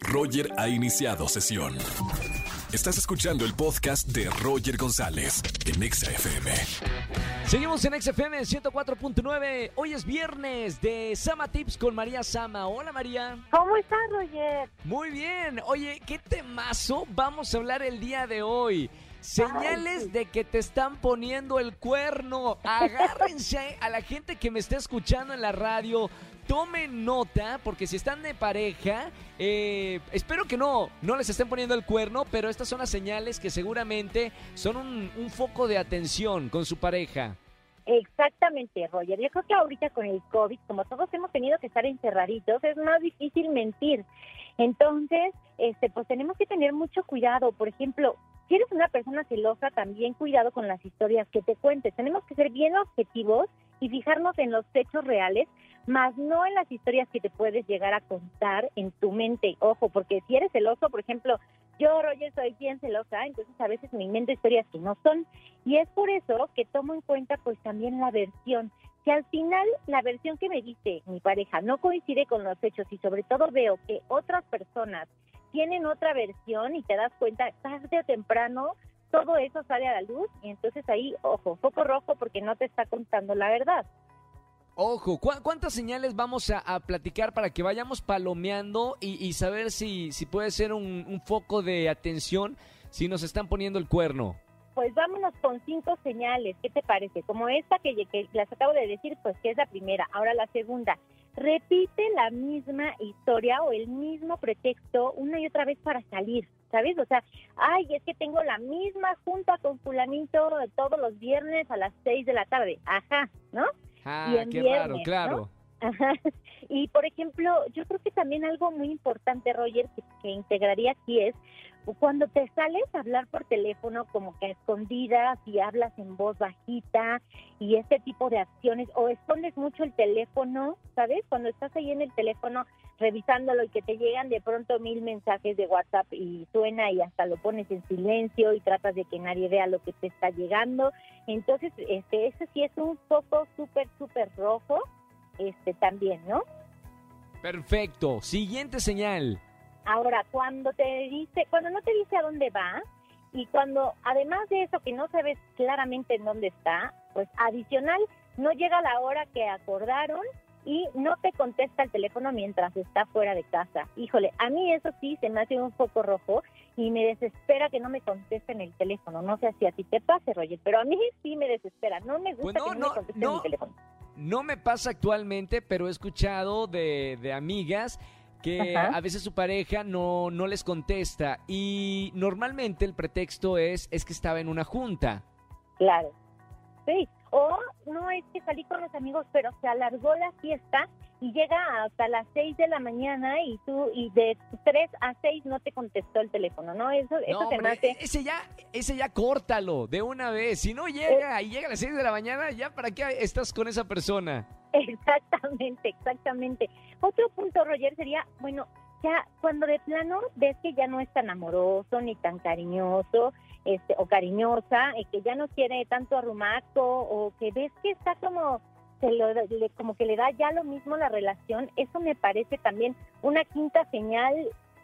Roger ha iniciado sesión. Estás escuchando el podcast de Roger González en Exa FM. Seguimos en XFM 104.9. Hoy es viernes de Sama Tips con María Sama. Hola María. ¿Cómo estás, Roger? Muy bien. Oye, ¿qué temazo vamos a hablar el día de hoy? Señales de que te están poniendo el cuerno. Agárrense a la gente que me está escuchando en la radio. Tomen nota, porque si están de pareja, eh, espero que no, no les estén poniendo el cuerno, pero estas son las señales que seguramente son un, un foco de atención con su pareja. Exactamente, Roger. Yo creo que ahorita con el COVID, como todos hemos tenido que estar encerraditos, es más difícil mentir. Entonces, este, pues tenemos que tener mucho cuidado. Por ejemplo, si eres una persona celosa, también cuidado con las historias que te cuentes. Tenemos que ser bien objetivos y fijarnos en los hechos reales, más no en las historias que te puedes llegar a contar en tu mente. Ojo, porque si eres celoso, por ejemplo, yo, Roger, soy bien celosa, entonces a veces me invento historias que no son. Y es por eso que tomo en cuenta pues también la versión. Si al final la versión que me dice mi pareja no coincide con los hechos y sobre todo veo que otras personas tienen otra versión y te das cuenta tarde o temprano todo eso sale a la luz y entonces ahí, ojo, foco rojo porque no te está contando la verdad. Ojo, ¿cuántas señales vamos a, platicar para que vayamos palomeando y, saber si, si puede ser un, foco de atención si nos están poniendo el cuerno? Pues vámonos con cinco señales, ¿qué te parece? Como esta que, que las acabo de decir, pues que es la primera. Ahora la segunda, repite la misma historia o el mismo pretexto una y otra vez para salir, ¿sabes? O sea, ay, es que tengo la misma junta con fulanito todos los viernes a las seis de la tarde. Ajá, ¿no? Ah, qué raro, claro. Ajá. Y por ejemplo, yo creo que también algo muy importante, Roger, que, integraría aquí es cuando te sales a hablar por teléfono como que a escondidas y hablas en voz bajita y este tipo de acciones o escondes mucho el teléfono, ¿sabes? Cuando estás ahí en el teléfono revisándolo y que te llegan de pronto mil mensajes de WhatsApp y suena y hasta lo pones en silencio y tratas de que nadie vea lo que te está llegando. Entonces, este, ese sí es un foco súper, súper rojo este también, ¿no? Perfecto. Siguiente señal. Ahora, cuando te dice, cuando no te dice a dónde va y cuando además de eso que no sabes claramente en dónde está, pues adicional no llega la hora que acordaron y no te contesta el teléfono mientras está fuera de casa. Híjole, a mí eso sí se me hace un foco rojo y me desespera que no me contesten el teléfono. No sé si a ti te pase, Roger, pero a mí sí me desespera. No me gusta pues que no, me contesten el teléfono. No me pasa actualmente, pero he escuchado de, de amigas que a veces su pareja no, no les contesta y normalmente el pretexto es, es que estaba en una junta. Claro, sí. O no es que salí con los amigos, pero se alargó la fiesta y llega hasta las 6 de la mañana y tú y de 3 a 6 no te contestó el teléfono, ¿no? Eso, eso te hace... Ese ya, ese ya córtalo de una vez. Si no llega y llega a las 6 de la mañana, ya para qué estás con esa persona. Exactamente, exactamente. Otro punto, Roger, sería, bueno, ya cuando de plano ves que ya no es tan amoroso ni tan cariñoso, este, o cariñosa, y que ya no quiere tanto arrumaco, o que ves que está como como que le da ya lo mismo la relación, eso me parece también una quinta señal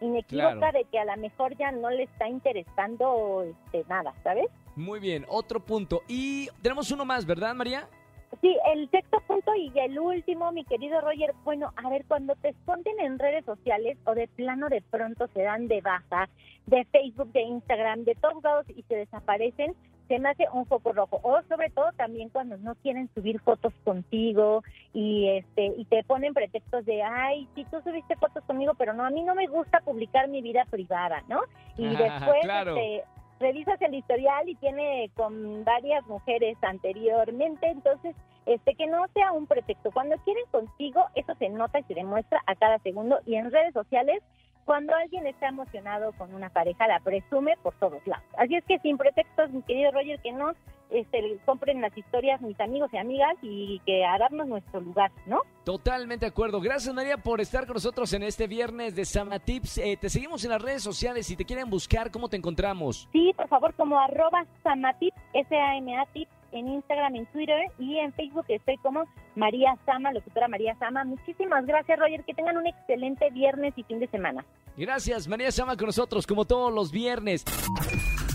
inequívoca de que a lo mejor ya no le está interesando este, nada, ¿sabes? Muy bien, otro punto. Y tenemos uno más, ¿verdad, María? Sí, el sexto punto y el último, mi querido Roger. Bueno, a ver, cuando te esconden en redes sociales o de plano de pronto se dan de baja de Facebook, de Instagram, de todos lados y se desaparecen, se me hace un foco rojo. O sobre todo también cuando no quieren subir fotos contigo y este y te ponen pretextos de, ay, sí, tú subiste fotos conmigo, pero no, a mí no me gusta publicar mi vida privada, ¿no? Y después este, revisas el historial y tiene con varias mujeres anteriormente, entonces este que no sea un pretexto. Cuando quieren contigo, eso se nota y se demuestra a cada segundo y en redes sociales cuando alguien está emocionado con una pareja, la presume por todos lados. Así es que sin pretextos, mi querido Roger, que no este, compren las historias mis amigos y amigas y que a darnos nuestro lugar, ¿no? Totalmente de acuerdo. Gracias, María, por estar con nosotros en este viernes de Sama Tips. Eh, te seguimos en las redes sociales. Si te quieren buscar, ¿cómo te encontramos? Sí, por favor, como arroba Samatips, S-A-M-A Tips en Instagram, en Twitter y en Facebook estoy como María Sama, locutora María Sama. Muchísimas gracias, Roger. Que tengan un excelente viernes y fin de semana. Gracias, María Sama, con nosotros, como todos los viernes.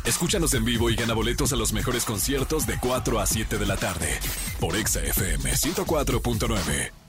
Escúchanos en vivo y gana boletos a los mejores conciertos de 4 a 7 de la tarde por Exa FM 104.9.